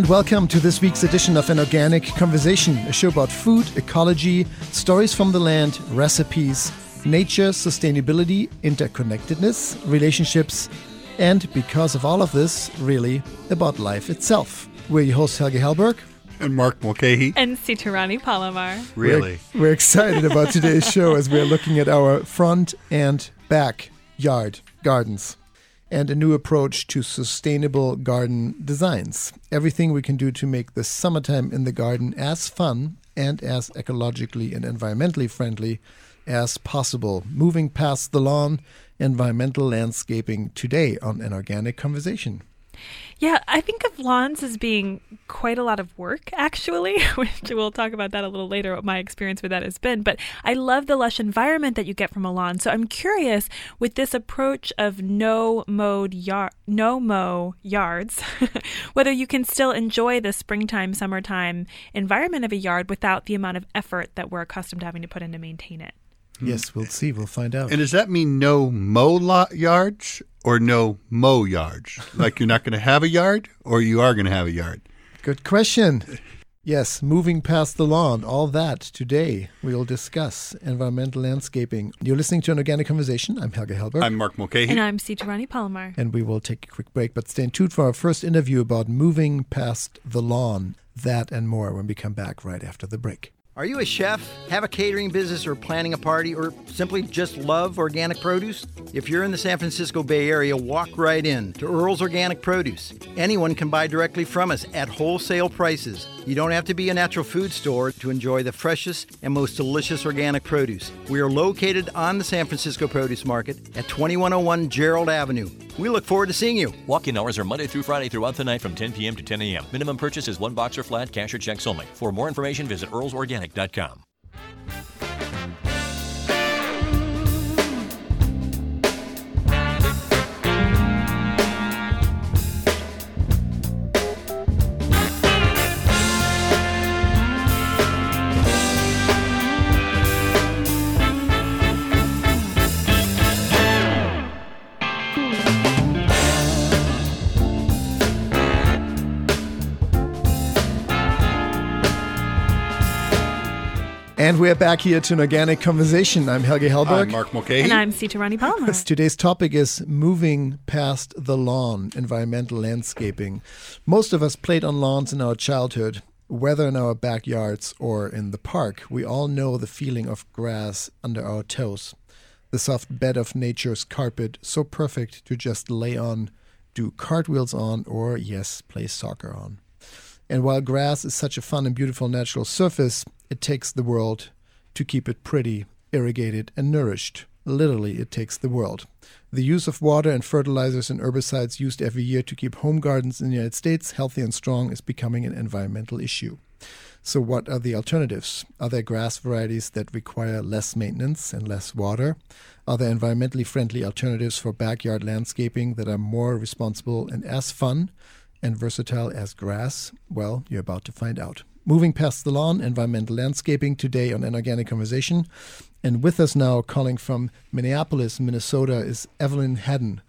And welcome to this week's edition of An Organic Conversation, a show about food, ecology, stories from the land, recipes, nature, sustainability, interconnectedness, relationships, and because of all of this, really about life itself. We're your hosts, Helge Hellberg. And Mark Mulcahy. And Sitarani Palomar. Really? We're, we're excited about today's show as we're looking at our front and back yard gardens and a new approach to sustainable garden designs. Everything we can do to make the summertime in the garden as fun and as ecologically and environmentally friendly as possible. Moving past the lawn, environmental landscaping today on an organic conversation. Yeah, I think of lawns as being quite a lot of work, actually, which we'll talk about that a little later, what my experience with that has been. But I love the lush environment that you get from a lawn. So I'm curious with this approach of no mowed yard, no mow yards, whether you can still enjoy the springtime, summertime environment of a yard without the amount of effort that we're accustomed to having to put in to maintain it. Hmm. Yes, we'll see. We'll find out. And does that mean no mow lo- yards or no mow yards? like you're not going to have a yard or you are going to have a yard? Good question. Yes, moving past the lawn, all that today we'll discuss environmental landscaping. You're listening to an organic conversation. I'm Helge Hellberg. I'm Mark Mulcahy. And I'm Sitarani Palomar. And we will take a quick break, but stay tuned for our first interview about moving past the lawn. That and more when we come back right after the break. Are you a chef, have a catering business, or planning a party, or simply just love organic produce? If you're in the San Francisco Bay Area, walk right in to Earl's Organic Produce. Anyone can buy directly from us at wholesale prices. You don't have to be a natural food store to enjoy the freshest and most delicious organic produce. We are located on the San Francisco Produce Market at 2101 Gerald Avenue. We look forward to seeing you. Walk in hours are Monday through Friday throughout the night from 10 p.m. to 10 a.m. Minimum purchase is one box or flat, cash or checks only. For more information, visit earlsorganic.com. And we're back here to an organic conversation. I'm Helge Hellberg. I'm Mark Mulcahy. And I'm Sitarani Palmer. Today's topic is moving past the lawn, environmental landscaping. Most of us played on lawns in our childhood, whether in our backyards or in the park. We all know the feeling of grass under our toes, the soft bed of nature's carpet, so perfect to just lay on, do cartwheels on, or, yes, play soccer on. And while grass is such a fun and beautiful natural surface, it takes the world to keep it pretty, irrigated, and nourished. Literally, it takes the world. The use of water and fertilizers and herbicides used every year to keep home gardens in the United States healthy and strong is becoming an environmental issue. So, what are the alternatives? Are there grass varieties that require less maintenance and less water? Are there environmentally friendly alternatives for backyard landscaping that are more responsible and as fun and versatile as grass? Well, you're about to find out. Moving past the lawn, environmental landscaping today on an organic conversation. And with us now, calling from Minneapolis, Minnesota, is Evelyn Hadden,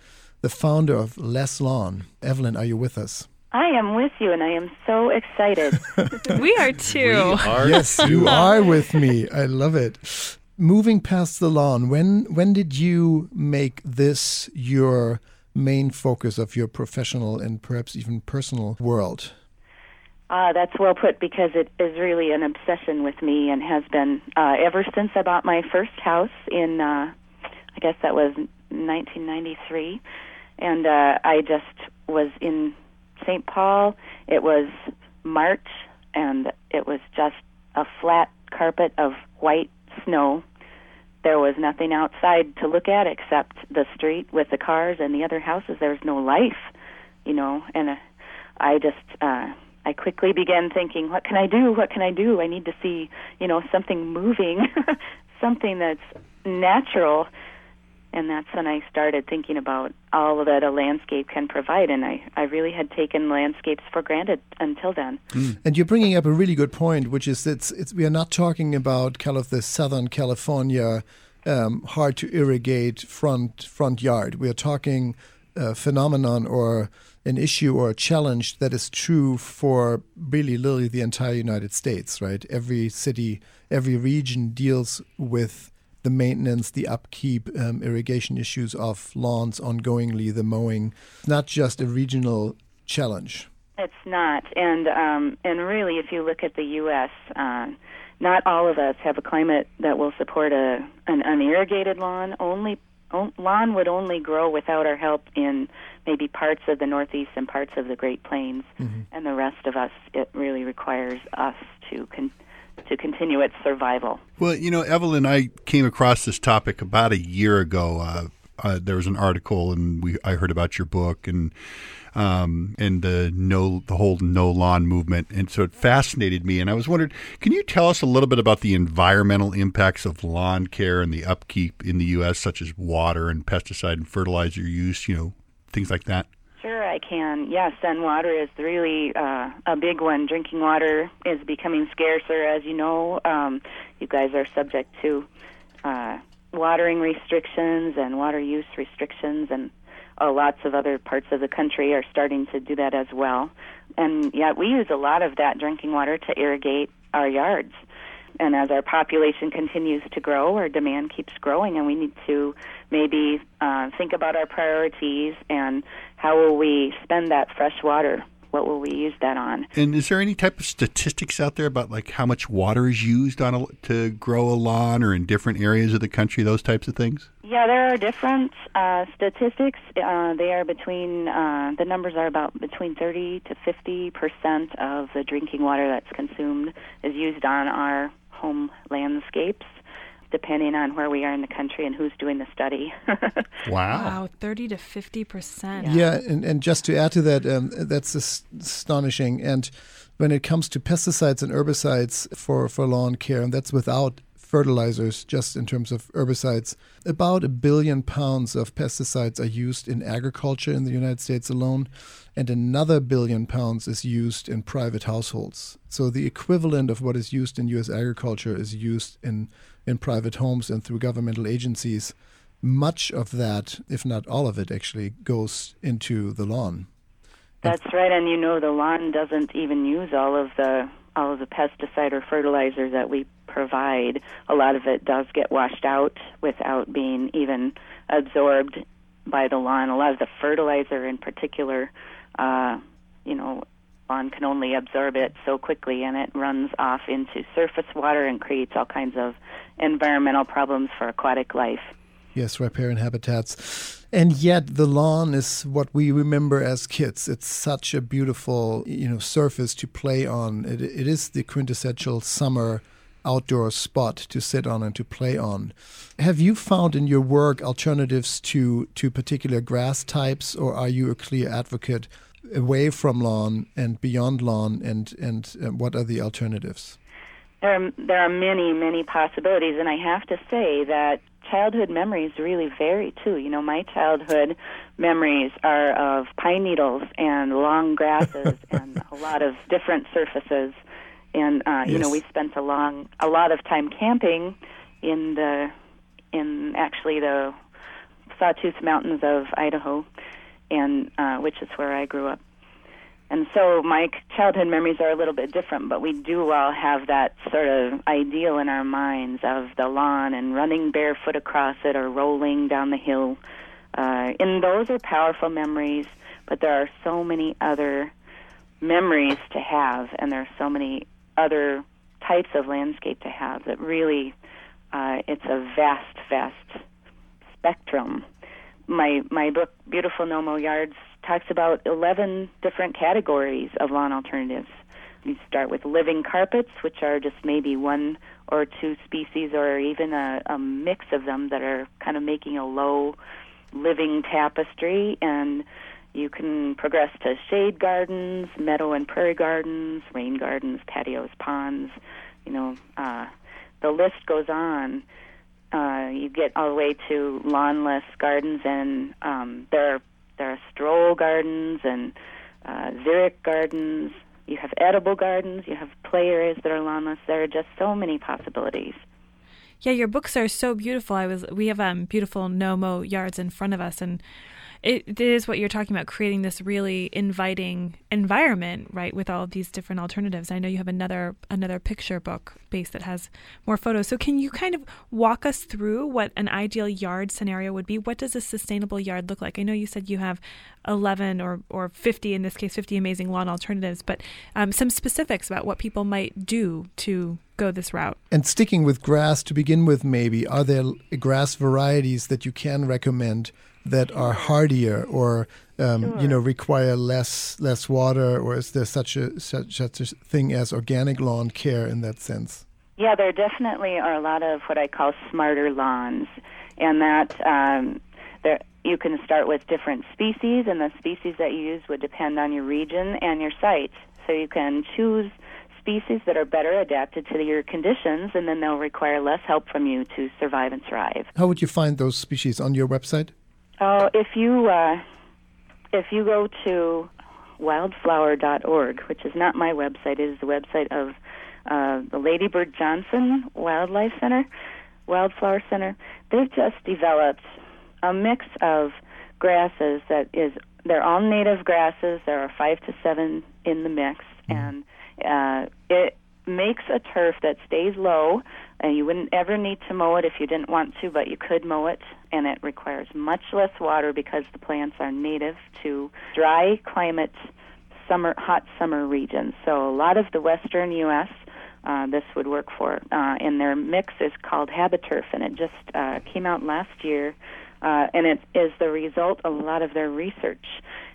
the founder of Less Lawn. Evelyn, are you with us? I am with you, and I am so excited. we are too. We are yes, you are with me. I love it. Moving past the lawn, when when did you make this your main focus of your professional and perhaps even personal world? Uh, that's well put because it is really an obsession with me and has been uh, ever since I bought my first house in, uh, I guess that was 1993. And uh, I just was in St. Paul. It was March, and it was just a flat carpet of white snow. There was nothing outside to look at except the street with the cars and the other houses. There was no life, you know, and uh, I just. Uh, I quickly began thinking, what can I do? What can I do? I need to see, you know, something moving, something that's natural. And that's when I started thinking about all that a landscape can provide. And I, I really had taken landscapes for granted until then. Mm. And you're bringing up a really good point, which is it's, it's we are not talking about kind of the Southern California um, hard to irrigate front front yard. We are talking phenomenon or an issue or a challenge that is true for really literally the entire United States, right? Every city, every region deals with the maintenance, the upkeep, um, irrigation issues of lawns ongoingly, the mowing. It's not just a regional challenge. It's not, and um, and really, if you look at the U.S., uh, not all of us have a climate that will support a an unirrigated lawn. Only on, lawn would only grow without our help in maybe parts of the Northeast and parts of the Great Plains, mm-hmm. and the rest of us. It really requires us to con- to continue its survival. Well, you know, Evelyn, I came across this topic about a year ago. Uh, uh, there was an article, and we I heard about your book and um, and the no the whole no lawn movement, and so it fascinated me. And I was wondering, can you tell us a little bit about the environmental impacts of lawn care and the upkeep in the U.S., such as water and pesticide and fertilizer use, you know, things like that? Sure, I can. Yes, and water is really uh, a big one. Drinking water is becoming scarcer, as you know. Um, you guys are subject to uh, watering restrictions and water use restrictions, and uh, lots of other parts of the country are starting to do that as well. And yet, we use a lot of that drinking water to irrigate our yards. And as our population continues to grow, our demand keeps growing, and we need to maybe uh, think about our priorities and how will we spend that fresh water what will we use that on? And is there any type of statistics out there about like how much water is used on a, to grow a lawn or in different areas of the country, those types of things? Yeah, there are different uh, statistics. Uh, they are between uh, the numbers are about between 30 to 50 percent of the drinking water that's consumed is used on our home landscapes depending on where we are in the country and who's doing the study. wow. Wow, 30 to 50%. Yeah, yeah and, and just to add to that, um, that's astonishing. And when it comes to pesticides and herbicides for, for lawn care, and that's without fertilizers, just in terms of herbicides, about a billion pounds of pesticides are used in agriculture in the United States alone, and another billion pounds is used in private households. So the equivalent of what is used in U.S. agriculture is used in in private homes and through governmental agencies, much of that, if not all of it, actually goes into the lawn. That's right, and you know the lawn doesn't even use all of the all of the pesticide or fertilizer that we provide. A lot of it does get washed out without being even absorbed by the lawn. A lot of the fertilizer, in particular, uh, you know, lawn can only absorb it so quickly, and it runs off into surface water and creates all kinds of environmental problems for aquatic life. Yes, riparian habitats. And yet the lawn is what we remember as kids. It's such a beautiful, you know, surface to play on. It, it is the quintessential summer outdoor spot to sit on and to play on. Have you found in your work alternatives to to particular grass types or are you a clear advocate away from lawn and beyond lawn and and, and what are the alternatives? Are, there are many, many possibilities, and I have to say that childhood memories really vary too. You know, my childhood memories are of pine needles and long grasses and a lot of different surfaces. And uh, yes. you know, we spent a long, a lot of time camping in the, in actually the Sawtooth Mountains of Idaho, and uh, which is where I grew up. And so my childhood memories are a little bit different, but we do all have that sort of ideal in our minds of the lawn and running barefoot across it or rolling down the hill. Uh, and those are powerful memories, but there are so many other memories to have, and there are so many other types of landscape to have that really uh, it's a vast, vast spectrum. My my book, Beautiful No Mow Yards, talks about 11 different categories of lawn alternatives. You start with living carpets, which are just maybe one or two species or even a, a mix of them that are kind of making a low living tapestry. And you can progress to shade gardens, meadow and prairie gardens, rain gardens, patios, ponds. You know, uh, the list goes on. Uh, you get all the way to lawnless gardens, and um, there are there are stroll gardens and uh, xeric gardens. You have edible gardens. You have play areas that are lawnless. There are just so many possibilities. Yeah, your books are so beautiful. I was we have um, beautiful no mow yards in front of us, and it, is what you're talking about, creating this really inviting environment, right, with all of these different alternatives. I know you have another another picture book base that has more photos. So can you kind of walk us through what an ideal yard scenario would be? What does a sustainable yard look like? I know you said you have 11 or, or 50, in this case, 50 amazing lawn alternatives, but um, some specifics about what people might do to go this route. And sticking with grass to begin with, maybe, are there grass varieties that you can recommend that are hardier or um, sure. you know require less less water or is there such a such, such a thing as organic lawn care in that sense? Yeah there definitely are a lot of what i call smarter lawns and that um, there you can start with different species and the species that you use would depend on your region and your site. So you can choose species that are better adapted to your conditions and then they'll require less help from you to survive and thrive. How would you find those species on your website Oh, if you uh, if you go to wildflower.org, which is not my website, it is the website of uh, the Lady Bird Johnson Wildlife Center, Wildflower Center. They've just developed a mix of grasses that is they're all native grasses. There are five to seven in the mix, mm-hmm. and uh, it makes a turf that stays low and you wouldn't ever need to mow it if you didn't want to, but you could mow it, and it requires much less water because the plants are native to dry climate, summer, hot summer regions. So a lot of the western U.S. Uh, this would work for, uh, and their mix is called Habiturf, and it just uh, came out last year, uh, and it is the result of a lot of their research.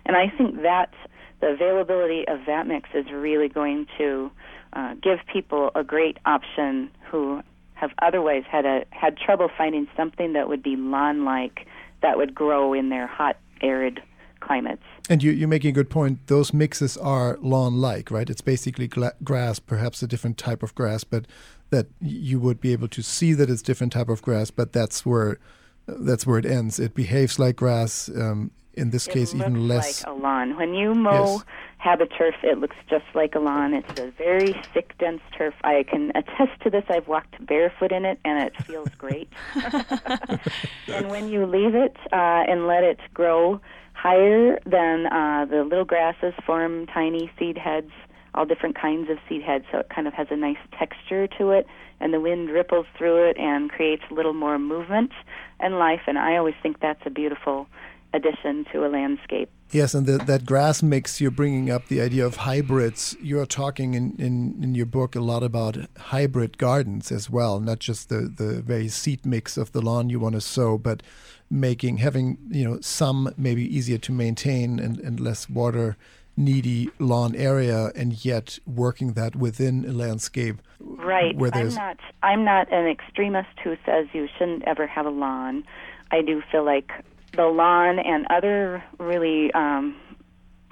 And I think that the availability of that mix is really going to uh, give people a great option who have otherwise had a had trouble finding something that would be lawn-like that would grow in their hot, arid climates. And you, you're making a good point. Those mixes are lawn-like, right? It's basically gla- grass, perhaps a different type of grass, but that you would be able to see that it's different type of grass. But that's where that's where it ends. It behaves like grass. Um, in this it case, even less like a lawn. When you mow. Yes Habiturf. It looks just like a lawn. It's a very thick, dense turf. I can attest to this. I've walked barefoot in it, and it feels great. and when you leave it uh, and let it grow higher, then uh, the little grasses form tiny seed heads, all different kinds of seed heads. So it kind of has a nice texture to it, and the wind ripples through it and creates a little more movement and life. And I always think that's a beautiful addition to a landscape. Yes, and the, that grass mix, you're bringing up the idea of hybrids. You're talking in, in, in your book a lot about hybrid gardens as well, not just the, the very seed mix of the lawn you want to sow, but making, having, you know, some maybe easier to maintain and, and less water needy lawn area and yet working that within a landscape right where there's i'm not i'm not an extremist who says you shouldn't ever have a lawn i do feel like the lawn and other really um,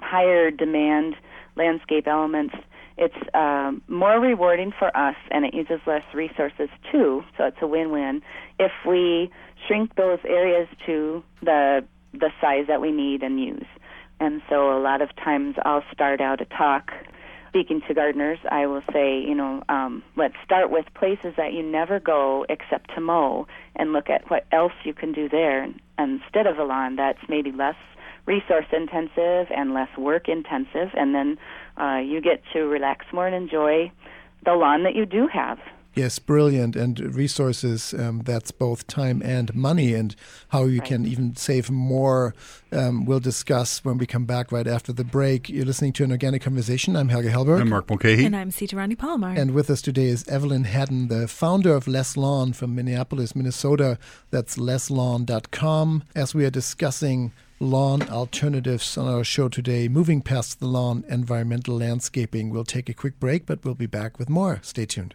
higher demand landscape elements, it's um, more rewarding for us and it uses less resources too. So it's a win-win if we shrink those areas to the the size that we need and use. And so a lot of times I'll start out a talk speaking to gardeners, I will say, you know, um, let's start with places that you never go except to mow and look at what else you can do there instead of a lawn that's maybe less resource intensive and less work intensive, and then uh, you get to relax more and enjoy the lawn that you do have. Yes, brilliant. And resources, um, that's both time and money, and how you right. can even save more. Um, we'll discuss when we come back right after the break. You're listening to an organic conversation. I'm Helge Hellberg. I'm Mark Mulcahy. And I'm Sita Rani Palmer. And with us today is Evelyn Hadden, the founder of Less Lawn from Minneapolis, Minnesota. That's lesslawn.com. As we are discussing lawn alternatives on our show today, moving past the lawn environmental landscaping. We'll take a quick break, but we'll be back with more. Stay tuned.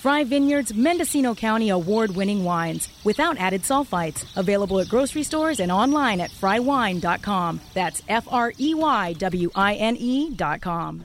Frey Vineyards Mendocino County award winning wines without added sulfites. Available at grocery stores and online at freywine.com. That's F R E Y W I N E.com.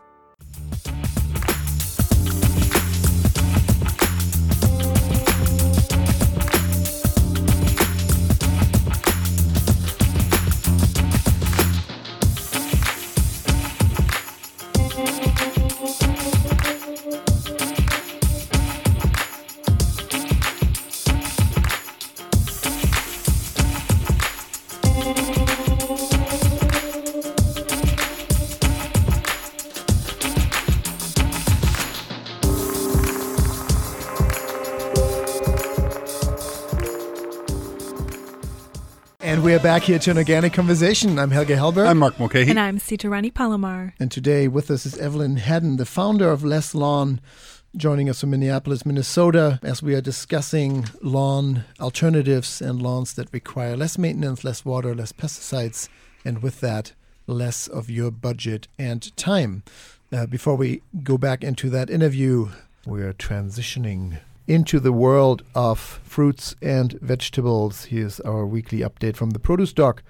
back here to an organic conversation. I'm Helge Hellberg. I'm Mark Mulcahy. And I'm Sita Rani Palomar. And today with us is Evelyn Hadden, the founder of Less Lawn, joining us from Minneapolis, Minnesota, as we are discussing lawn alternatives and lawns that require less maintenance, less water, less pesticides, and with that, less of your budget and time. Uh, before we go back into that interview, we are transitioning into the world of fruits and vegetables. Here's our weekly update from the Produce Doc,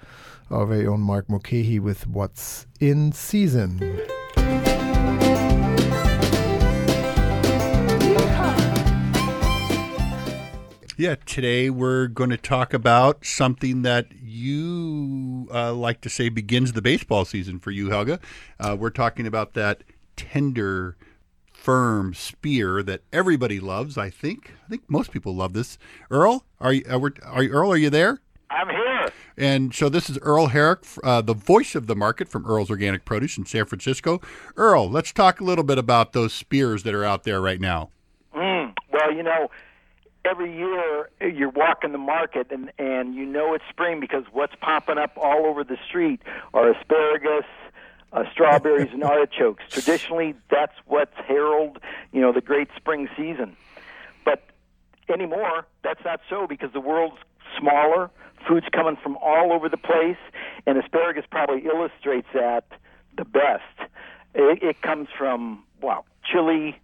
our very own Mark Mulcahy with what's in season. Yeah, today we're going to talk about something that you uh, like to say begins the baseball season for you, Helga. Uh, we're talking about that tender, firm spear that everybody loves. I think. I think most people love this. Earl, are you? Are, are you, Earl? Are you there? I'm here. And so this is Earl Herrick, uh, the voice of the market from Earl's Organic Produce in San Francisco. Earl, let's talk a little bit about those spears that are out there right now. Mm, well, you know, every year you're walking the market and and you know it's spring because what's popping up all over the street are asparagus, uh, strawberries, and artichokes. Traditionally, that's what's herald, you know, the great spring season. But anymore, that's not so because the world's smaller. Food's coming from all over the place, and asparagus probably illustrates that the best. It, it comes from wow, Chile,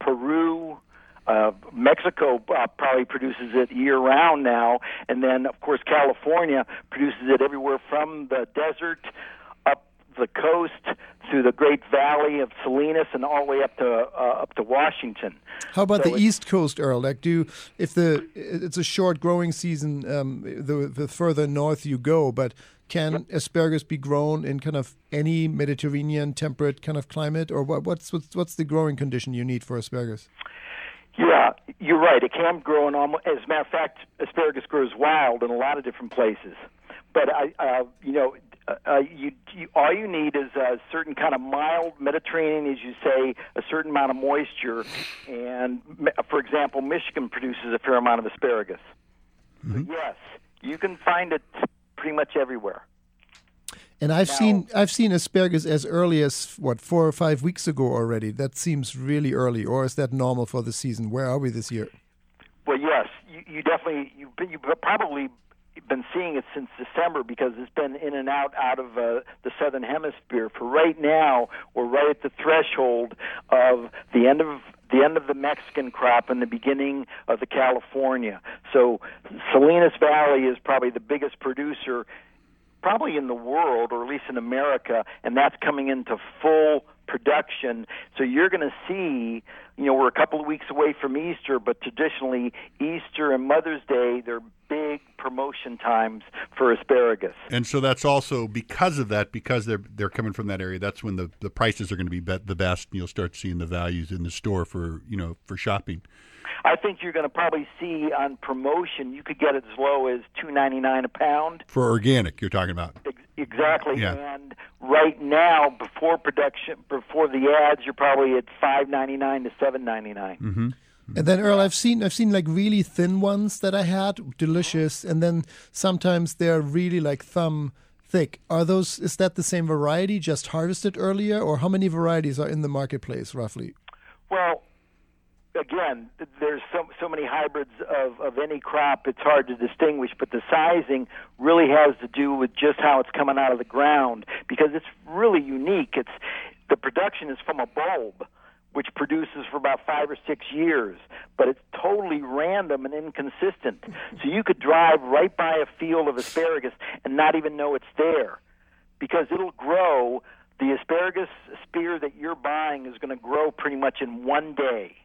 Peru, uh, Mexico uh, probably produces it year round now, and then of course California produces it everywhere from the desert the coast through the Great Valley of Salinas and all the way up to uh, up to Washington. How about So the East Coast, Earl? Like, do if the it's a short growing season, um, the the further north you go, but can asparagus be grown in kind of any Mediterranean temperate kind of climate, or what, what's what's what's the growing condition you need for asparagus? Yeah, you're right. It can grow in almost. As a matter of fact, asparagus grows wild in a lot of different places. But I, uh, you know, uh, uh, you, you all you need is a certain kind of mild Mediterranean, as you say, a certain amount of moisture. And for example, Michigan produces a fair amount of asparagus. So yes, you can find it pretty much everywhere. And I've seen I've seen asparagus as early as what four or five weeks ago already. That seems really early, or is that normal for the season? Where are we this year? Well, yes, you, you definitely you you've probably been seeing it since December because it's been in and out out of uh, the southern hemisphere. For right now, we're right at the threshold of the end of the end of the Mexican crop and the beginning of the California. So Salinas Valley is probably the biggest producer probably in the world or at least in America and that's coming into full production so you're going to see you know we're a couple of weeks away from Easter but traditionally Easter and Mother's Day they're big promotion times for asparagus And so that's also because of that, because they're they're coming from that area. That's when the, the prices are going to be bet the best, and you'll start seeing the values in the store for you know for shopping. I think you're going to probably see on promotion you could get it as low as 2.99 a pound For organic, you're talking about. Ex- Exactly. Yeah. And right now, before production, before the ads, you're probably at five ninety nine to seven ninety nine. Mm-hmm. And then Earl, I've seen I've seen like really thin ones that I had, delicious, and then sometimes they're really like thumb thick. Are those is that the same variety just harvested earlier or how many varieties are in the marketplace roughly? Well, again, there's so so many hybrids of of any crop. It's hard to distinguish, but the sizing really has to do with just how it's coming out of the ground because it's really unique. It's the production is from a bulb which produces for about five or six years, but it's totally random and inconsistent. So you could drive right by a field of asparagus and not even know it's there because it'll grow. The asparagus spear that you're buying is going to grow pretty much in one day.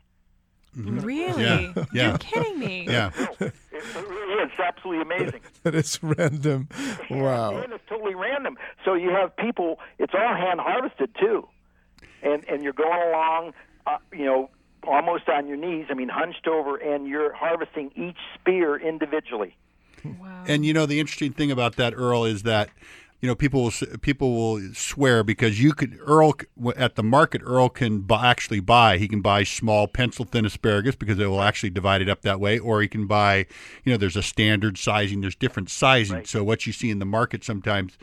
Really? Yeah, yeah. You're kidding me. Yeah. It, it really is. It's absolutely amazing. that it's random. Wow. And it's totally random. So you have people. It's all hand harvested too, and and you're going along, uh, you know, almost on your knees. I mean, hunched over, and you're harvesting each spear individually. Wow. And you know the interesting thing about that, Earl, is that you know people will people will swear because you could Earl at the market Earl can bu actually buy he can buy small pencil thin asparagus because they will actually divide it up that way, or he can buy you know there's a standard sizing, there's different sizing. So what you see in the market sometimes.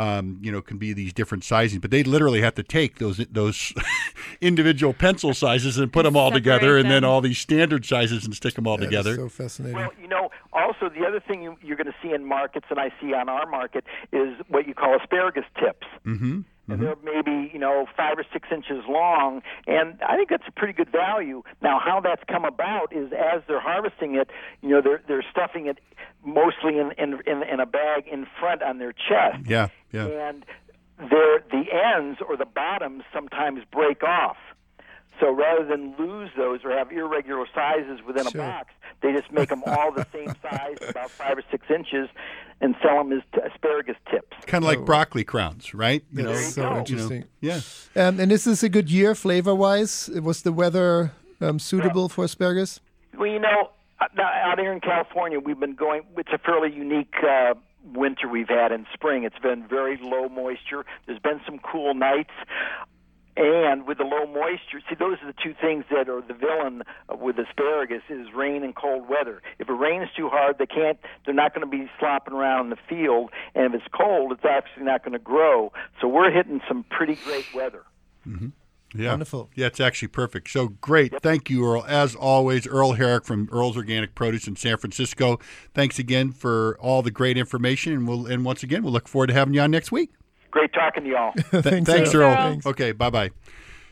Um, you know, can be these different sizing, but they literally have to take those those individual pencil sizes and put them all Separate together, and then all these standard sizes and stick them all That is together. so fascinating. Well, you know, also the other thing you, you're going to see in markets, and I see on our market, is what you call asparagus tips. mm-hmm. And they're maybe you know five or six inches long, and I think that's a pretty good value. Now, how that's come about is as they're harvesting it, you know, they're they're stuffing it mostly in in in, in a bag in front on their chest, Yeah, yeah. and their the ends or the bottoms sometimes break off. So rather than lose those or have irregular sizes within Sure. a box, they just make them all the same size, about five or six inches, and sell them as t- asparagus tips. kind of like broccoli crowns, right? You know, That's so go. you know, interesting. yeah. Um, and is this a good year flavor wise? Was the weather um, suitable for asparagus? Well, you know, uh, now, out here in California, we've been going. It's a fairly unique uh, winter we've had in spring. It's been very low moisture. There's been some cool nights. And with the low moisture, see, those are the two things that are the villain uh, with asparagus is rain and cold weather. If it rains too hard, they can't. They're not going to be slopping around in the field. And if it's cold, it's actually not going to grow. So we're hitting some pretty great weather. Mhm. Yeah. Wonderful. Yeah, it's actually perfect. So great. Thank you, Earl. As always, Earl Herrick from Earl's Organic Produce in San Francisco. Thanks again for all the great information. And we'll and once again, we'll look forward to having you on next week. Great talking to y'all. Thanks, thanks, Earl. Earl. Thanks. Okay, bye bye.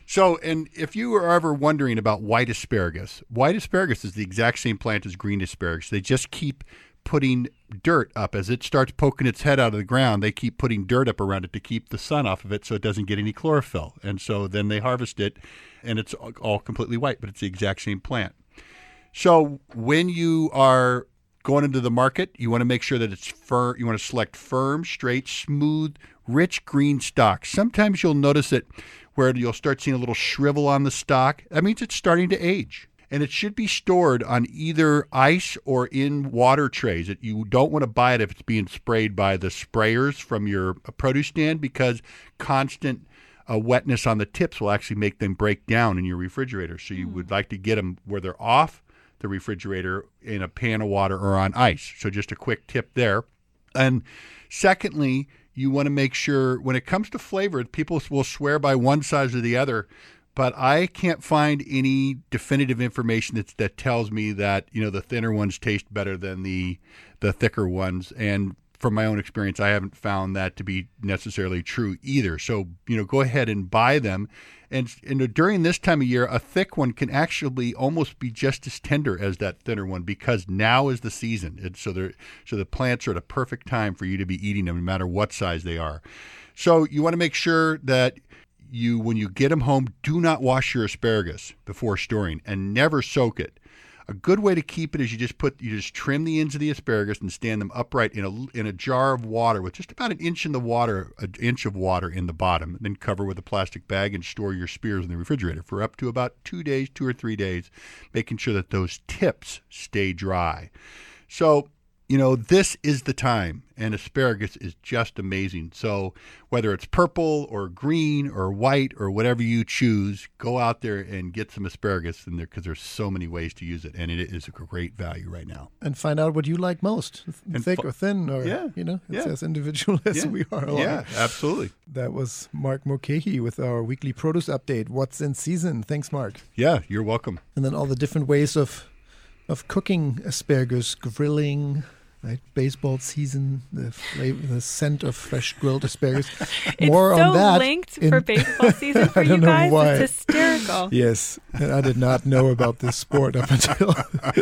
So, and if you are ever wondering about white asparagus, white asparagus is the exact same plant as green asparagus. They just keep putting dirt up as it starts poking its head out of the ground. They keep putting dirt up around it to keep the sun off of it so it doesn't get any chlorophyll. And so then they harvest it and it's all- all completely white, but it's the exact same plant. So when you are going into the market, you want to make sure that it's firm. You want to select firm, straight, smooth, rich green stock. Sometimes you'll notice it where you'll start seeing a little shrivel on the stock. That means it's starting to age. And it should be stored on either ice or in water trays. You don't want to buy it if it's being sprayed by the sprayers from your produce stand because constant uh, wetness on the tips will actually make them break down in your refrigerator. So you would like to get them where they're off the refrigerator in a pan of water or on ice. So just a quick tip there. And secondly, you want to make sure when it comes to flavor, people will swear by one size or the other, but I can't find any definitive information that that tells me that you know the thinner ones taste better than the the thicker ones. And from my own experience, I haven't found that to be necessarily true either. So you know, go ahead and buy them. And, and during this time of year, a thick one can actually almost be just as tender as that thinner one because now is the season. And so so the plants are at a perfect time for you to be eating them, no matter what size they are. So you want to make sure that you, when you get them home, do not wash your asparagus before storing and never soak it. A good way to keep it is you just put you just trim the ends of the asparagus and stand them upright in a in a jar of water with just about an inch in the water, an inch of water in the bottom. Then cover with a plastic bag and store your spears in the refrigerator for up to about two days, two or three days, making sure that those tips stay dry. So you know, this is the time, and asparagus is just amazing. So, whether it's purple or green or white or whatever you choose, go out there and get some asparagus in there because there's so many ways to use it, and it is a great value right now. And find out what you like most, And thick fu- or thin, or Yeah, you know, it's yeah. as individual as Yeah. we are. all. Yeah, absolutely. That was Mark Mulcahy with our weekly produce update. What's in season? Thanks, Mark. Yeah, you're welcome. And then all the different ways of of cooking asparagus, grilling, right? Baseball season, the flavor, the scent of fresh grilled asparagus. It's More so on that linked in- for baseball season for I you don't know guys. why. It's hysterical. Yes, and I did not know about this sport up until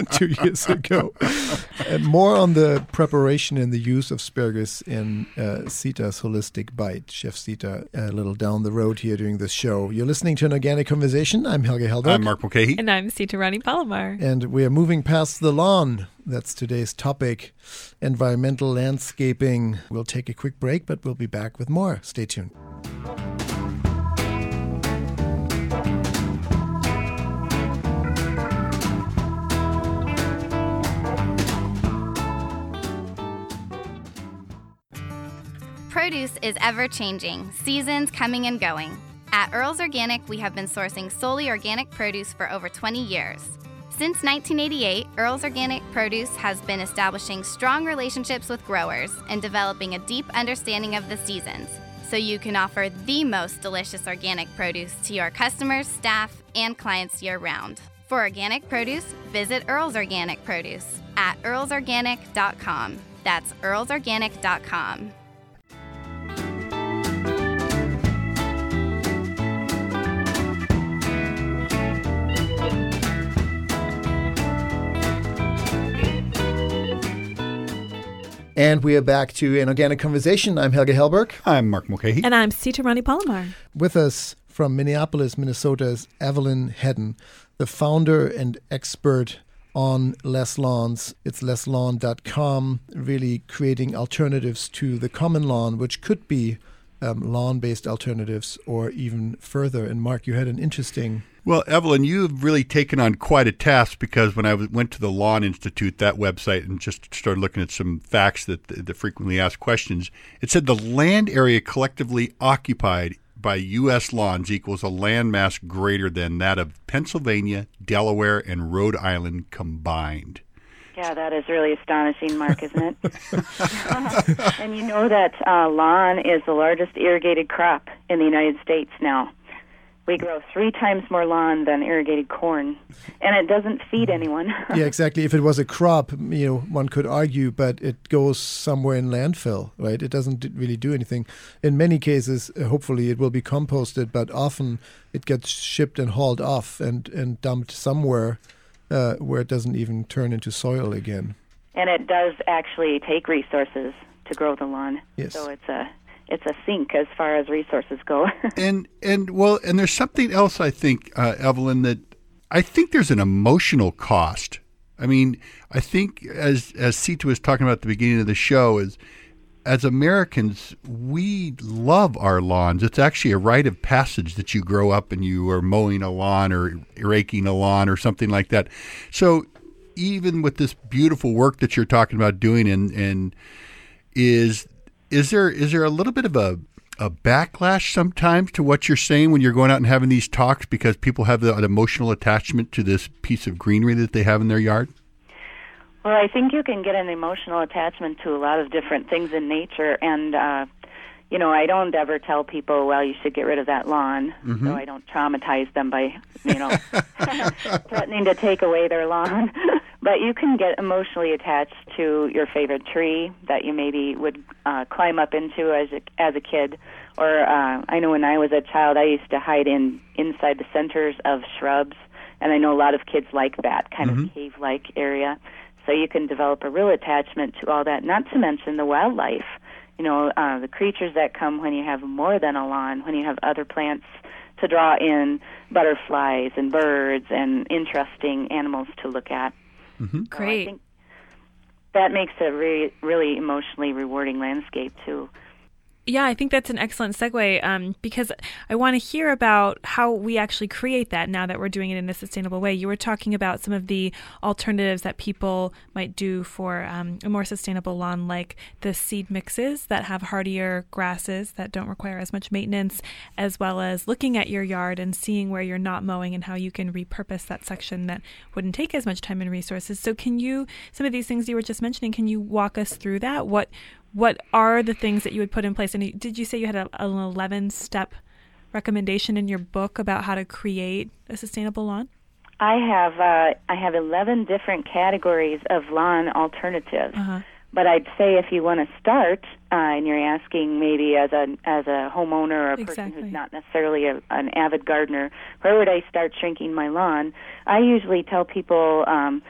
two years ago. And more on the preparation and the use of asparagus in uh, Sita's Holistic Bite. Chef Sita, a little down the road here during this show. You're listening to an organic conversation. I'm Helge Hellberg. I'm Mark Mulcahy. And I'm Sita Rani Palomar. And we are moving past the lawn. That's today's topic environmental landscaping. We'll take a quick break, but we'll be back with more. Stay tuned. Produce is ever changing, seasons coming and going. At Earl's Organic, we have been sourcing solely organic produce for over 20 years. Since 1988, Earl's Organic Produce has been establishing strong relationships with growers and developing a deep understanding of the seasons so you can offer the most delicious organic produce to your customers, staff, and clients year round. For organic produce, visit Earl's Organic Produce at earlsorganic.com. That's earlsorganic.com. And we are back to an organic conversation. I'm Helge Hellberg. I'm Mark Mulcahy. And I'm Sita Rani Palomar. With us from Minneapolis, Minnesota is Evelyn Hadden, the founder and expert on less lawns. It's lesslawn.com, really creating alternatives to the common lawn, which could be um, lawn based alternatives or even further. And Mark, you had an interesting. Well, Evelyn, you've really taken on quite a task because when I went to the Lawn Institute, that website, and just started looking at some facts that the frequently asked questions, it said the land area collectively occupied by U.S. lawns equals a land mass greater than that of Pennsylvania, Delaware, and Rhode Island combined. Yeah, that is really astonishing, Mark, isn't it? and you know that uh, lawn is the largest irrigated crop in the United States now. We grow three times more lawn than irrigated corn, and it doesn't feed anyone. yeah, exactly. If it was a crop, you know, one could argue, but it goes somewhere in landfill, right? It doesn't really do anything. In many cases, uh, hopefully, it will be composted, but often it gets shipped and hauled off and, and dumped somewhere uh, where it doesn't even turn into soil again. and it does actually take resources to grow the lawn. Yes. So it's a it's a sink as far as resources go. and and well, and there's something else I think, uh, Evelyn, that I think there's an emotional cost. I mean, I think as as Sita was talking about at the beginning of the show is. As Americans, we love our lawns. It's actually a rite of passage that you grow up and you are mowing a lawn or raking a lawn or something like that. So, even with this beautiful work that you're talking about doing, and and is is there is there a little bit of a a backlash sometimes to what you're saying when you're going out and having these talks because people have the, an emotional attachment to this piece of greenery that they have in their yard? Well, I think you can get an emotional attachment to a lot of different things in nature, and uh, you know, I don't ever tell people, well, you should get rid of that lawn, Mhm. so I don't traumatize them by, you know, threatening to take away their lawn. but you can get emotionally attached to your favorite tree that you maybe would uh, climb up into as a, as a kid, or uh, I know when I was a child, I used to hide in inside the centers of shrubs, and I know a lot of kids like that kind Mhm. of cave-like area. So you can develop a real attachment to all that. Not to mention the wildlife you know, uh, the creatures that come when you have more than a lawn, when you have other plants to draw in butterflies and birds and interesting animals to look at. Mm-hmm. So I think that makes a re- really emotionally rewarding landscape too. Yeah, I think that's an excellent segue um, because I want to hear about how we actually create that now that we're doing it in a sustainable way. You were talking about some of the alternatives that people might do for um, a more sustainable lawn, like the seed mixes that have hardier grasses that don't require as much maintenance, as well as looking at your yard and seeing where you're not mowing and how you can repurpose that section that wouldn't take as much time and resources. So, can you, some of these things you were just mentioning, can you walk us through that? What what are the things that you would put in place? And did you say you had a, an 11 step recommendation in your book about how to create a sustainable lawn? I have uh, I have 11 different categories of lawn alternatives. Uh-huh. But I'd say if you want to start, uh, and you're asking maybe as a as a homeowner or a person Exactly. who's not necessarily a, an avid gardener, where would I start shrinking my lawn? I usually tell people um,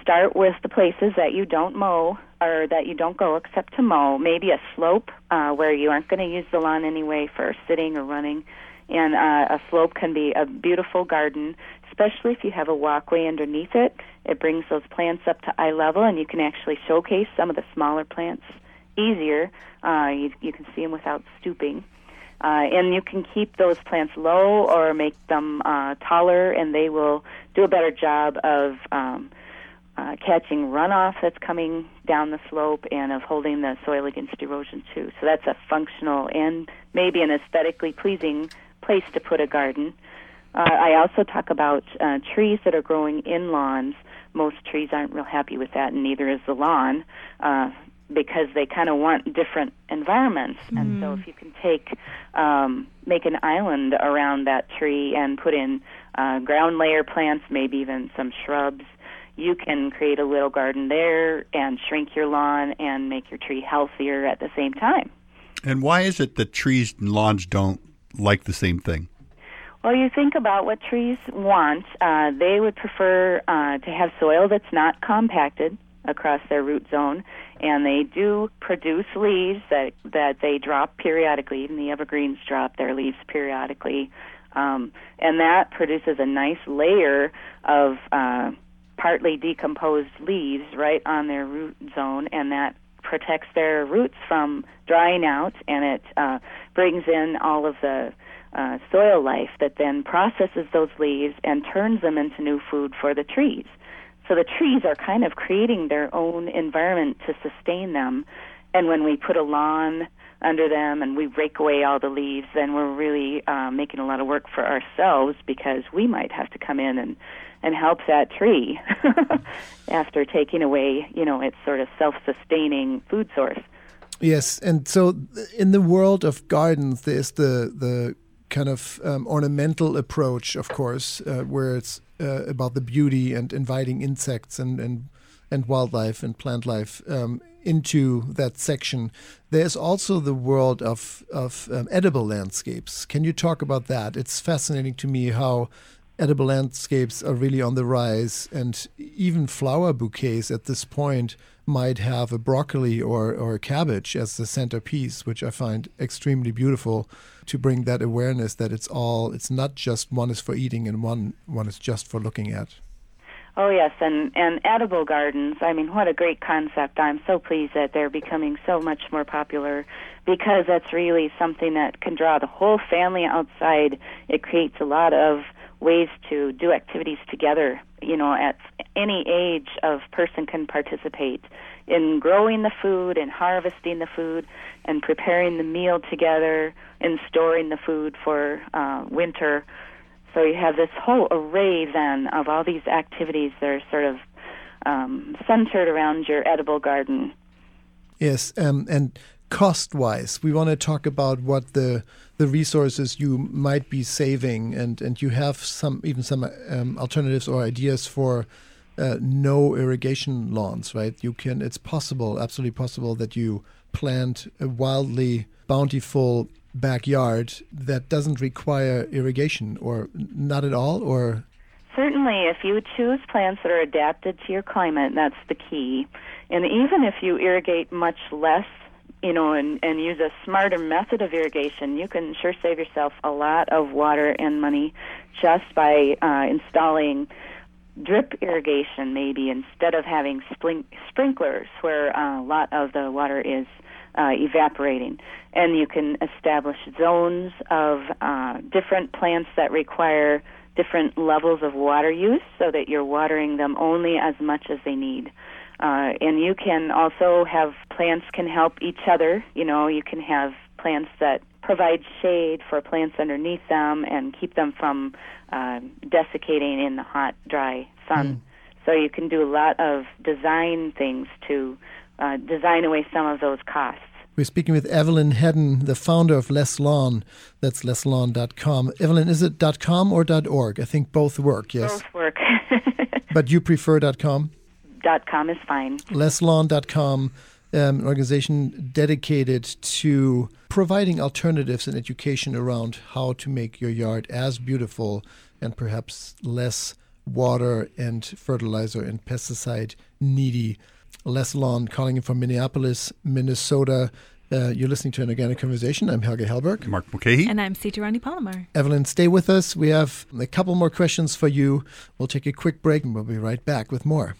start with the places that you don't mow or that you don't go except to mow. Maybe a slope uh, where you aren't going to use the lawn anyway for sitting or running. And uh, a slope can be a beautiful garden, especially if you have a walkway underneath it. It brings those plants up to eye level, and you can actually showcase some of the smaller plants easier. Uh, you, you can see them without stooping. Uh, and you can keep those plants low or make them uh, taller, and they will do a better job of um, uh, catching runoff that's coming down the slope and of holding the soil against erosion too. So that's a functional and maybe an aesthetically pleasing place to put a garden. Uh, I also talk about uh, trees that are growing in lawns. Most trees aren't real happy with that, and neither is the lawn. Uh, because they kind of want different environments. And so if you can take um, make an island around that tree and put in uh, ground layer plants, maybe even some shrubs, you can create a little garden there and shrink your lawn and make your tree healthier at the same time. And why is it that trees and lawns don't like the same thing? Well, you think about what trees want. Uh, they would prefer uh, to have soil that's not compacted across their root zone, and they do produce leaves that that they drop periodically. Even the evergreens drop their leaves periodically, um, and that produces a nice layer of uh, partly decomposed leaves right on their root zone, and that protects their roots from drying out, and it uh, brings in all of the uh, soil life that then processes those leaves and turns them into new food for the trees. So the trees are kind of creating their own environment to sustain them. And when we put a lawn under them and we rake away all the leaves, then we're really uh, making a lot of work for ourselves because we might have to come in and and help that tree after taking away, you know, its sort of self-sustaining food source. Yes, and so in the world of gardens, there's the the kind of um, ornamental approach, of course, uh, where it's uh, about the beauty and inviting insects and and and wildlife and plant life um, into that section. There's also the world of of um, edible landscapes. Can you talk about that? It's fascinating to me how edible landscapes are really on the rise, and even flower bouquets at this point might have a broccoli or, or a cabbage as the centerpiece, which I find extremely beautiful to bring that awareness that it's all, it's not just one is for eating and one, one is just for looking at. Oh yes, and and edible gardens. I mean, what a great concept! I'm so pleased that they're becoming so much more popular because that's really something that can draw the whole family outside. It creates a lot of ways to do activities together. You know, at any age of person can participate in growing the food and harvesting the food and preparing the meal together and storing the food for uh, winter. So you have this whole array then of all these activities that are sort of um, centered around your edible garden. Yes, um, and cost-wise, we want to talk about what the the resources you might be saving, and and you have some even some um, alternatives or ideas for uh, no irrigation lawns, right? You can. It's possible, absolutely possible, that you plant a wildly bountiful backyard that doesn't require irrigation, or not at all, or Certainly, if you choose plants that are adapted to your climate, that's the key. And even if you irrigate much less, you know, and, and use a smarter method of irrigation, you can sure save yourself a lot of water and money just by uh, installing drip irrigation, maybe instead of having splink- sprinklers, where uh, a lot of the water is uh, evaporating. And you can establish zones of uh, different plants that require different levels of water use so that you're watering them only as much as they need. Uh, and you can also have plants can help each other. You know, you can have plants that provide shade for plants underneath them and keep them from uh, desiccating in the hot, dry sun. Mm. So you can do a lot of design things to uh, design away some of those costs. We're speaking with Evelyn Hadden, the founder of Less Lawn. That's lesslawn.com. Evelyn, is it .com or .org? I think both work, yes? Both work. but you prefer .com? .com is fine. Lesslawn.com, um, an organization dedicated to providing alternatives and education around how to make your yard as beautiful and perhaps less water and fertilizer and pesticide needy Less Lawn calling in from Minneapolis, Minnesota. Uh, you're listening to an organic conversation. I'm Helge Hellberg. Mark Mulcahy. And I'm Sita Rani Palomar. Evelyn, stay with us. We have a couple more questions for you. We'll take a quick break and we'll be right back with more.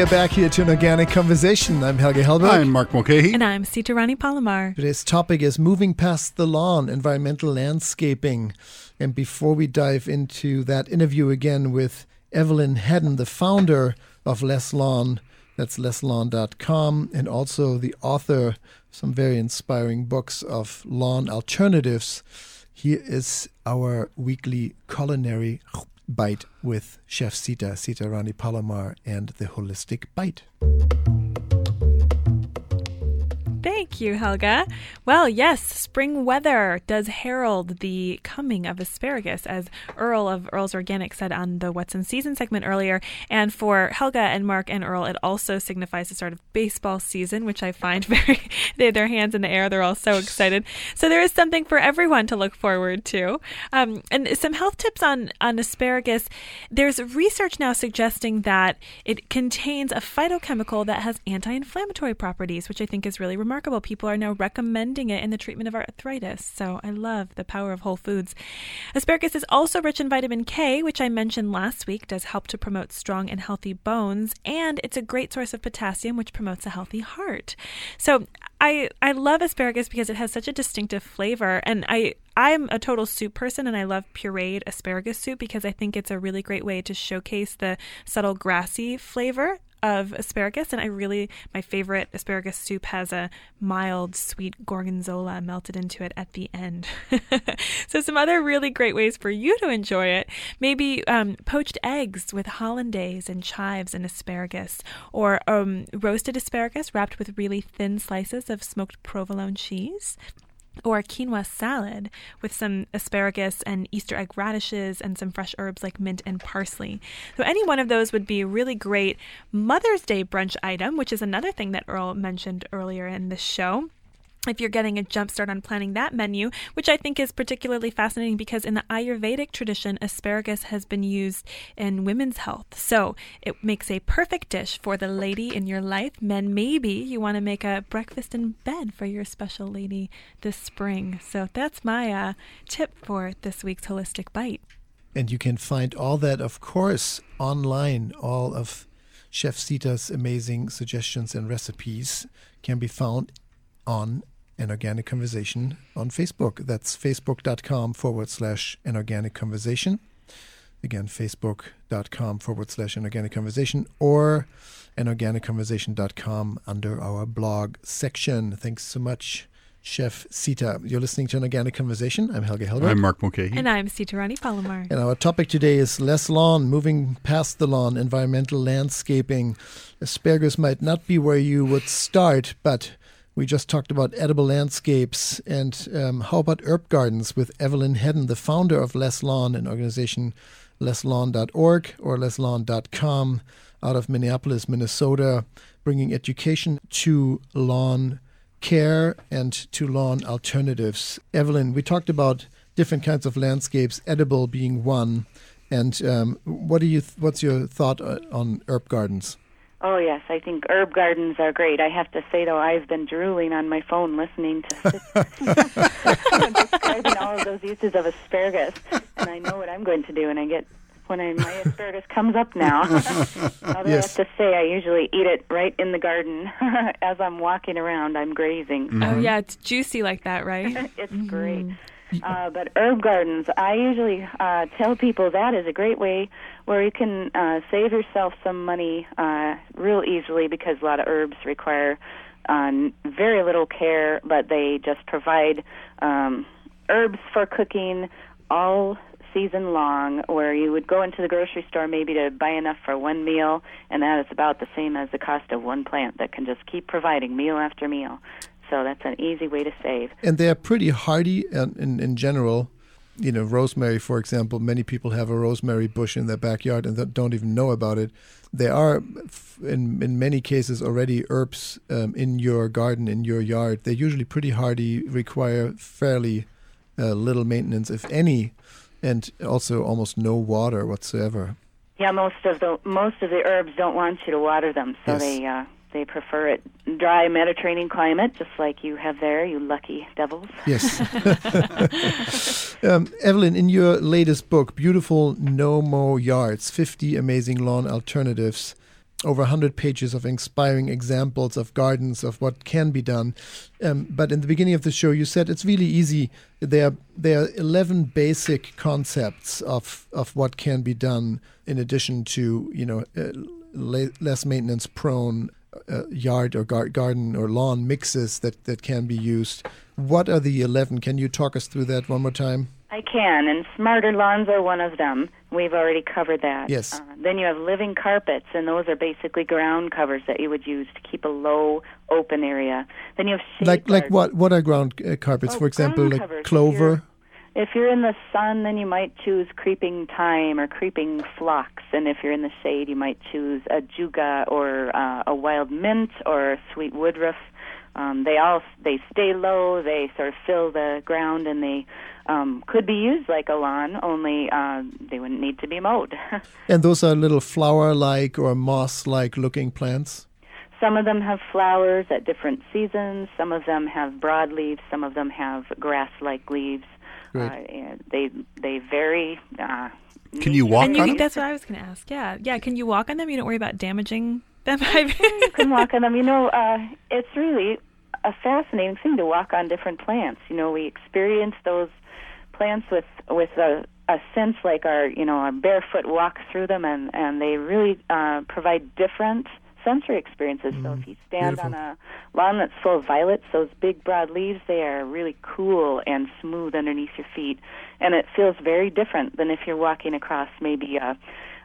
We are back here to an organic conversation. I'm Helge Hellberg. I'm Mark Mulcahy. And I'm Sita Rani Palomar. Today's topic is moving past the lawn, environmental landscaping. And before we dive into that interview again with Evelyn Hadden, the founder of Less Lawn, that's lesslawn.com, and also the author of some very inspiring books of lawn alternatives. Here is our weekly culinary Bite with Chef Sita, Sita Rani Palomar, and the Holistic Bite. Thank you, Helga. Well, yes, spring weather does herald the coming of asparagus, as Earl of Earl's Organic said on the What's in Season segment earlier. And for Helga and Mark and Earl, it also signifies the start of baseball season, which I find very, they have their hands in the air. They're all so excited. So there is something for everyone to look forward to. Um, and some health tips on, on asparagus. There's research now suggesting that it contains a phytochemical that has anti inflammatory properties, which I think is really remarkable remarkable. People are now recommending it in the treatment of arthritis. So I love the power of whole foods. Asparagus is also rich in vitamin K, which I mentioned last week, does help to promote strong and healthy bones, and it's a great source of potassium, which promotes a healthy heart. So I I love asparagus because it has such a distinctive flavor, and I I'm a total soup person and I love pureed asparagus soup because I think it's a really great way to showcase the subtle grassy flavor of asparagus, and I really my favorite asparagus soup has a mild, sweet gorgonzola melted into it at the end. so some other really great ways for you to enjoy it: maybe um, poached eggs with hollandaise and chives and asparagus, or um, roasted asparagus wrapped with really thin slices of smoked provolone cheese or quinoa salad with some asparagus and Easter egg radishes and some fresh herbs like mint and parsley. So, any one of those would be a really great Mother's Day brunch item, which is another thing that Earl mentioned earlier in the show if you're getting a jump start on planning that menu, which I think is particularly fascinating because in the Ayurvedic tradition, asparagus has been used in women's health. So it makes a perfect dish for the lady in your life. Men, maybe you want to make a breakfast in bed for your special lady this spring. So that's my uh, tip for this week's Holistic Bite. And you can find all that, of course, online. All of Chef Sita's amazing suggestions and recipes can be found on an organic conversation on Facebook. That's facebook.com forward slash an organic conversation. Again, facebook.com forward slash an organic conversation or anorganicconversation.com under our blog section. Thanks so much, Chef Sita. You're listening to an organic conversation. I'm Helge Hellberg. I'm Mark Mulcahy. And I'm Sita Rani Palomar. And our topic today is less lawn, moving past the lawn, environmental landscaping. Asparagus might not be where you would start, but we just talked about edible landscapes. And um, how about herb gardens with Evelyn Hadden, the founder of Less Lawn, an organization lesslawn.org or lesslawn.com out of Minneapolis, Minnesota, bringing education to lawn care and to lawn alternatives. Evelyn, we talked about different kinds of landscapes, edible being one. And um, what do you? Th- what's your thought uh, on herb gardens? Oh yes, I think herb gardens are great. I have to say though, I've been drooling on my phone listening to describing all of those uses of asparagus, and I know what I'm going to do when I get when I, my asparagus comes up now. Although Yes. I have to say, I usually eat it right in the garden as I'm walking around. I'm grazing. Mm-hmm. Oh, yeah, it's juicy like that, right? it's great. Mm. Uh, but herb gardens, I usually uh, tell people that is a great way where you can uh, save yourself some money uh, real easily because a lot of herbs require um, very little care, but they just provide um, herbs for cooking all season long where you would go into the grocery store maybe to buy enough for one meal and that is about the same as the cost of one plant that can just keep providing meal after meal so that's an easy way to save And they are pretty hardy in, in, in general. You know, rosemary, for example, many people have a rosemary bush in their backyard and don't even know about it. There are, in, in many cases, already herbs um, in your garden, in your yard. They're usually pretty hardy, require fairly uh, little maintenance, if any, and also almost no water whatsoever. Yeah, most of the most of the herbs don't want you to water them, so Yes. they uh, they prefer it dry Mediterranean climate, just like you have there, you lucky devils. Yes. um, Evelyn, in your latest book, Beautiful No-Mow Yards 50 Amazing Lawn Alternatives, over 100 pages of inspiring examples of gardens, of what can be done. Um, but in the beginning of the show, you said it's really easy. There are, there are 11 basic concepts of, of what can be done in addition to, you know, uh, less maintenance prone uh, yard or gar- garden or lawn mixes that, that can be used. What are the 11? Can you talk us through that one more time? I can, and smarter lawns are one of them. We've already covered that. Yes. Uh, then you have living carpets, and those are basically ground covers that you would use to keep a low, open area. Then you have shade Like like what what are ground uh, carpets? Oh, For example, like covers. Clover. If you're in the sun, then you might choose creeping thyme or creeping phlox, and if you're in the shade, you might choose ajuga or uh, a wild mint or a sweet woodruff. Um, they all they stay low. They sort of fill the ground, and they um, could be used like a lawn. Only uh, they wouldn't need to be mowed. And those are little flower-like or moss-like looking plants. Some of them have flowers at different seasons. Some of them have broad leaves. Some of them have grass-like leaves. Great. Uh, and they they vary. Uh, Can you walk and you on think them? that's what I was going to ask. Yeah. Yeah. Can you walk on them? You don't worry about damaging them? you can walk on them. You know, uh, it's really a fascinating thing to walk on different plants. You know, we experience those plants with with a, a sense like our you know our barefoot walk through them, and and they really uh, provide different sensory experiences. so if mm-hmm. you stand on a lawn that's full of violets, those big broad leaves, they are really cool and smooth underneath your feet, and it feels very different than if you're walking across maybe a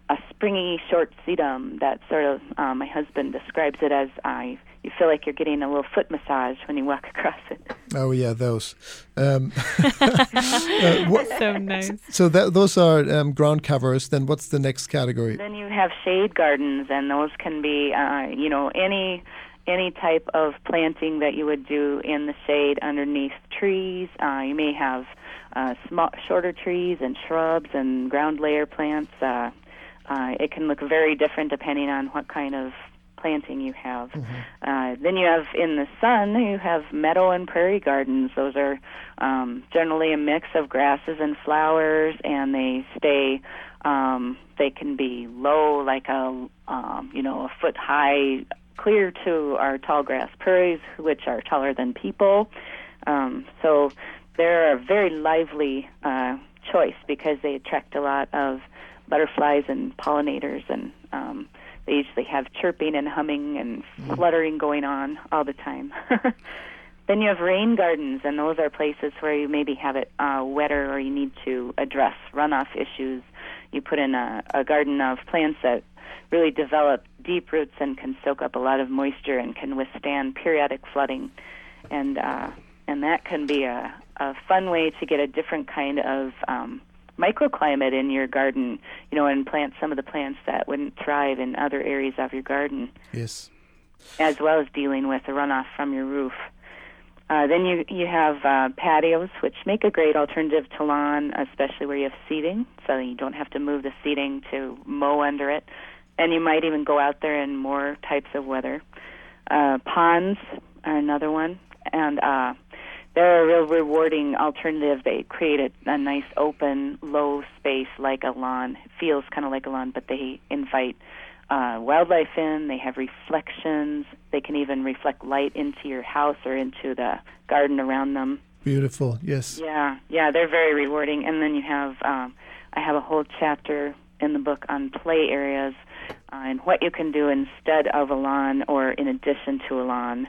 a springy short sedum that sort of uh, my husband describes it as uh, you feel like you're getting a little foot massage when you walk across it. Oh yeah, those. Um, uh, what, so nice. so that those are um, ground covers. Then what's the next category? Then you have shade gardens, and those can be, uh, you know, any any type of planting that you would do in the shade underneath trees. Uh, you may have uh, small, shorter trees and shrubs and ground layer plants. Uh, uh, it can look very different depending on what kind of planting you have. Uh, then you have in the sun, you have meadow and prairie gardens. Those are um, generally a mix of grasses and flowers, and they stay. Um, they can be low, like a um, you know a foot high, clear to our tall grass prairies, which are taller than people. Um, so they're a very lively uh, choice because they attract a lot of butterflies and pollinators, and um, they usually have chirping and humming and fluttering going on all the time. then you have rain gardens, and those are places where you maybe have it uh, wetter or you need to address runoff issues. You put in a, a garden of plants that really develop deep roots and can soak up a lot of moisture and can withstand periodic flooding, and uh, and that can be a, a fun way to get a different kind of um, microclimate in your garden, you know, and plant some of the plants that wouldn't thrive in other areas of your garden, Yes. as well as dealing with the runoff from your roof. Uh, then you you have uh, patios, which make a great alternative to lawn, especially where you have seating, so you don't have to move the seating to mow under it. And you might even go out there in more types of weather. Uh, ponds are another one, and uh, they're a real rewarding alternative. They create a, a nice open, low space like a lawn. It feels kind of like a lawn, but they invite uh, wildlife in. They have reflections. They can even reflect light into your house or into the garden around them. Beautiful. Yes. Yeah, yeah, they're very rewarding. And then you have, um, I have a whole chapter in the book on play areas uh, and what you can do instead of a lawn or in addition to a lawn.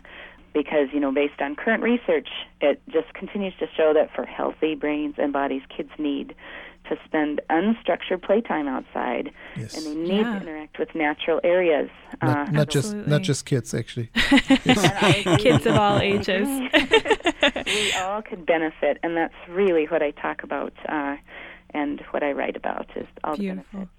Because, you know, based on current research, it just continues to show that for healthy brains and bodies, kids need to spend unstructured playtime outside, Yes. and they need Yeah. to interact with natural areas. Not, uh, not just not just kids actually. Kids of all ages. we all could benefit, and that's really what I talk about uh, and what I write about is all the benefits.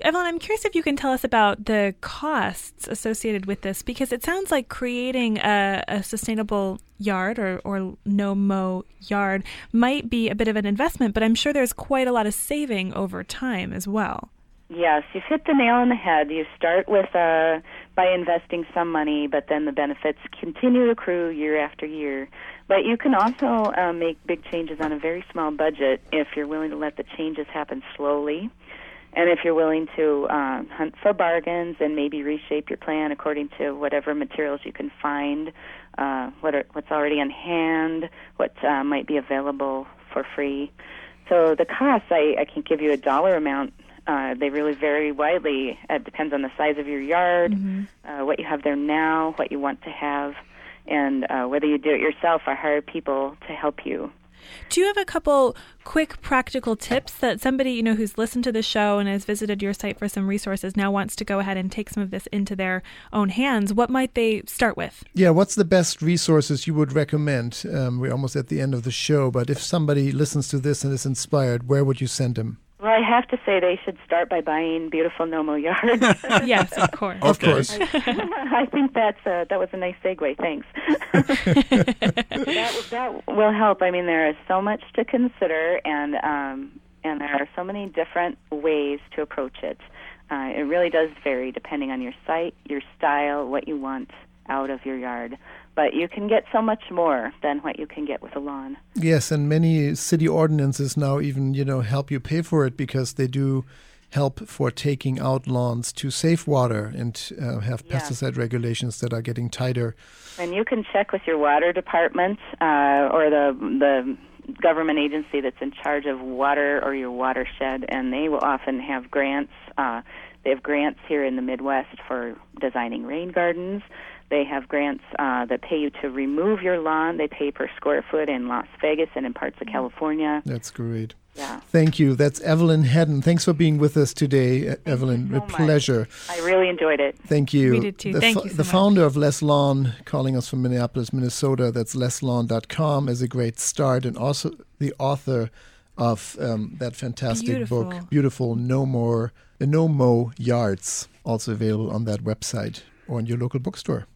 Evelyn, I'm curious if you can tell us about the costs associated with this because it sounds like creating a, a sustainable yard or, or no mow yard might be a bit of an investment, but I'm sure there's quite a lot of saving over time as well. Yes, you've hit the nail on the head. You start with uh, by investing some money, but then the benefits continue to accrue year after year. But you can also uh, make big changes on a very small budget if you're willing to let the changes happen slowly. And if you're willing to uh, hunt for bargains and maybe reshape your plan according to whatever materials you can find, uh, what are, what's already on hand, what uh, might be available for free. So the costs, I, I can't give you a dollar amount. Uh, they really vary widely. It depends on the size of your yard, uh, what you have there now, what you want to have, and uh, whether you do it yourself or hire people to help you. Do you have a couple quick practical tips that somebody, you know, who's listened to the show and has visited your site for some resources now wants to go ahead and take some of this into their own hands? What might they start with? Yeah, what's the best resources you would recommend? Um, we're almost at the end of the show, but if somebody listens to this and is inspired, where would you send them? Well, I have to say they should start by buying beautiful No-Mow Yard. yes, of course. Of course. I think that's uh, that was a nice segue. Thanks. that, that will help. I mean, there is so much to consider, and um, and there are so many different ways to approach it. Uh, it really does vary depending on your site, your style, what you want out of your yard. But you can get so much more than what you can get with a lawn. Yes, and many city ordinances now even, you know, help you pay for it because they do help for taking out lawns to save water and uh, have Yeah. pesticide regulations that are getting tighter. And you can check with your water department uh, or the the government agency that's in charge of water or your watershed, and they will often have grants. Uh, they have grants here in the Midwest for designing rain gardens. They have grants uh, that pay you to remove your lawn. They pay per square foot in Las Vegas and in parts of California. That's great. Yeah. Thank you. That's Evelyn Hadden. Thanks for being with us today, Evelyn. so a much. pleasure. I really enjoyed it. Thank you. We did too. The, Thank fo- you so the much. founder of Less Lawn, calling us from Minneapolis, Minnesota, that's lesslawn.com, is a great start, and also the author of um, that fantastic book, Beautiful. Beautiful No More, uh, No-Mow Yards, also available on that website or in your local bookstore.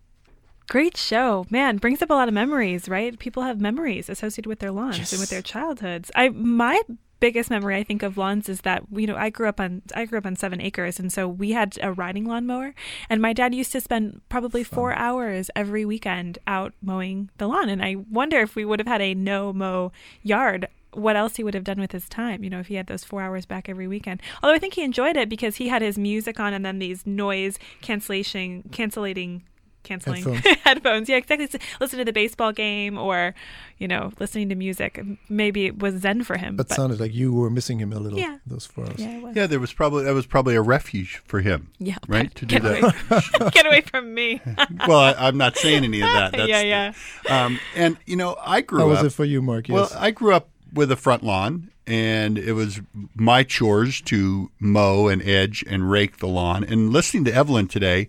Great show, man! Brings up a lot of memories, right? People have memories associated with their lawns and with their childhoods. I my biggest memory I think of lawns is that you know I grew up on I grew up on seven acres, and so we had a riding lawnmower, and my dad used to spend probably four hours every weekend out mowing the lawn, and I wonder if we would have had a no mow yard. What else he would have done with his time, you know, if he had those four hours back every weekend. Although I think he enjoyed it because he had his music on and then these noise cancellation, cancellating canceling Headphones. headphones. Yeah, exactly. S- Listen to the baseball game or, you know, listening to music. Maybe it was zen for him. But, sounded like you were missing him a little. Yeah. Those four hours. yeah, it was. Yeah, there was probably that was probably a refuge for him. Yeah, right to do get that. Away, get away from me. well, I, I'm not saying any of that. That's, yeah, yeah. Um, and you know, I grew How up. was it for you, Mark? Well, I grew up with a front lawn, and it was my chores to mow and edge and rake the lawn. And listening to Evelyn today,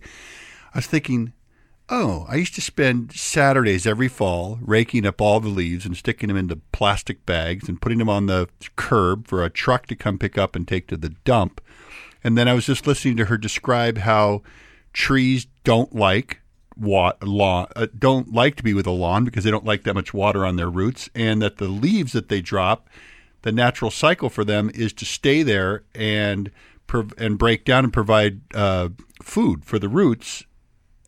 I was thinking, oh, I used to spend Saturdays every fall raking up all the leaves and sticking them into plastic bags and putting them on the curb for a truck to come pick up and take to the dump. And then I was just listening to her describe how trees don't like wa- lawn, uh, don't like to be with a lawn because they don't like that much water on their roots, and that the leaves that they drop, the natural cycle for them is to stay there and and break down and provide uh, food for the roots.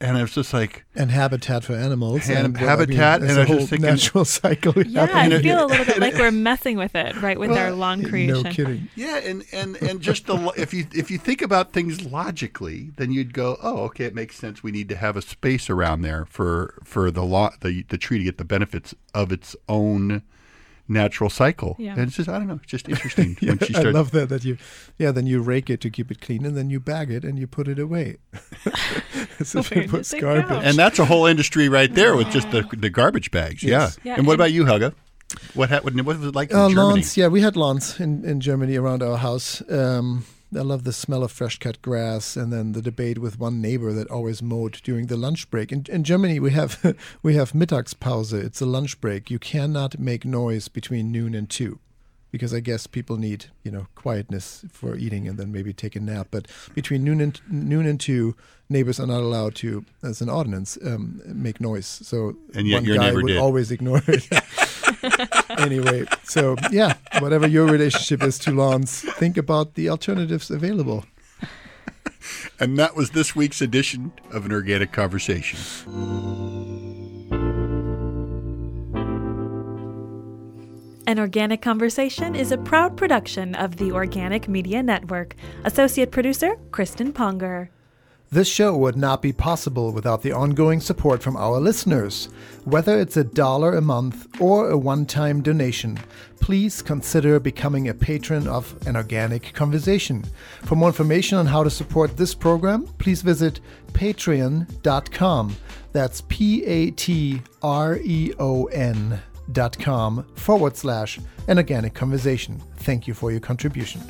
And it's just like, and habitat for animals. Han- and, well, habitat, I mean, and there's I a was whole just thinking- natural cycle. Yeah, happening. I feel a little bit like we're messing with it, right, with our lawn creation. No kidding. Yeah, and, and, and just the lo- if you if you think about things logically, then you'd go, oh, okay, it makes sense. We need to have a space around there for for the law the the tree to get the benefits of its own natural cycle. Yeah. And it's just I don't know, it's just interesting Yeah, when she I love that. That you, yeah. Then you rake it to keep it clean, and then you bag it and you put it away. As if Where it was garbage. go? and that's a whole industry right there with just the the garbage bags. Yes. Yeah. Yeah, And what about you, Helga? What ha- what was it like in Uh, Germany? lawns, yeah, we had lawns in, in Germany around our house. Um, I love the smell of fresh cut grass, and then the debate with one neighbor that always mowed during the lunch break. In, in Germany, we have we have Mittagspause. It's a lunch break. You cannot make noise between noon and two, because I guess people need you know quietness for eating and then maybe take a nap. But between noon and noon and two, neighbors are not allowed to, as an ordinance, um, make noise. So And yet one your guy would did. always ignore it. anyway, so yeah, whatever your relationship is to lawns, think about the alternatives available. And that was this week's edition of an organic conversation. An Organic Conversation is a proud production of the Organic Media Network. Associate producer, Kristen Ponger. This show would not be possible without the ongoing support from our listeners. Whether it's a dollar a month or a one time donation, please consider becoming a patron of An Organic Conversation. For more information on how to support this program, please visit patreon.com. That's P A T R E O N dot com forward slash An Organic Conversation. Thank you for your contribution.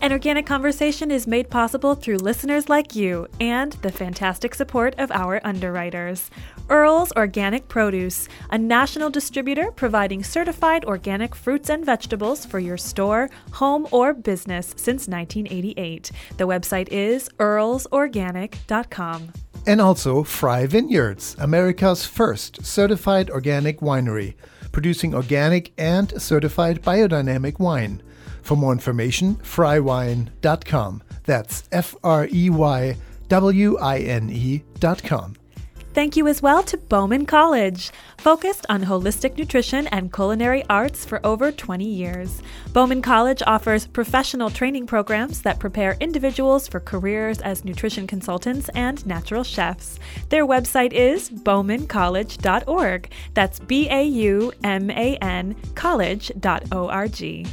An Organic Conversation is made possible through listeners like you and the fantastic support of our underwriters. Earl's Organic Produce, a national distributor providing certified organic fruits and vegetables for your store, home, or business since 1988. The website is earlsorganic.com. And also Frey Vineyards, America's first certified organic winery, producing organic and certified biodynamic wine. For more information, freywine.com. That's F R E Y W I N E.com. Thank you as well to Bauman College, focused on holistic nutrition and culinary arts for over 20 years. Bauman College offers professional training programs that prepare individuals for careers as nutrition consultants and natural chefs. Their website is baumancollege.org. That's B A U M A N college.org.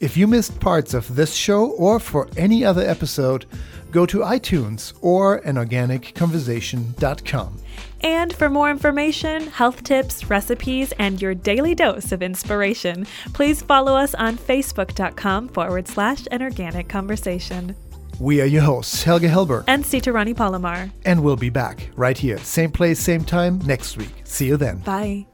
If you missed parts of this show or for any other episode, go to iTunes or anorganicconversation.com. And for more information, health tips, recipes, and your daily dose of inspiration, please follow us on facebook.com forward slash an organic conversation. We are your hosts, Helga Hellberg, And Sita Rani Palomar. and we'll be back right here, same place, same time next week. See you then. Bye.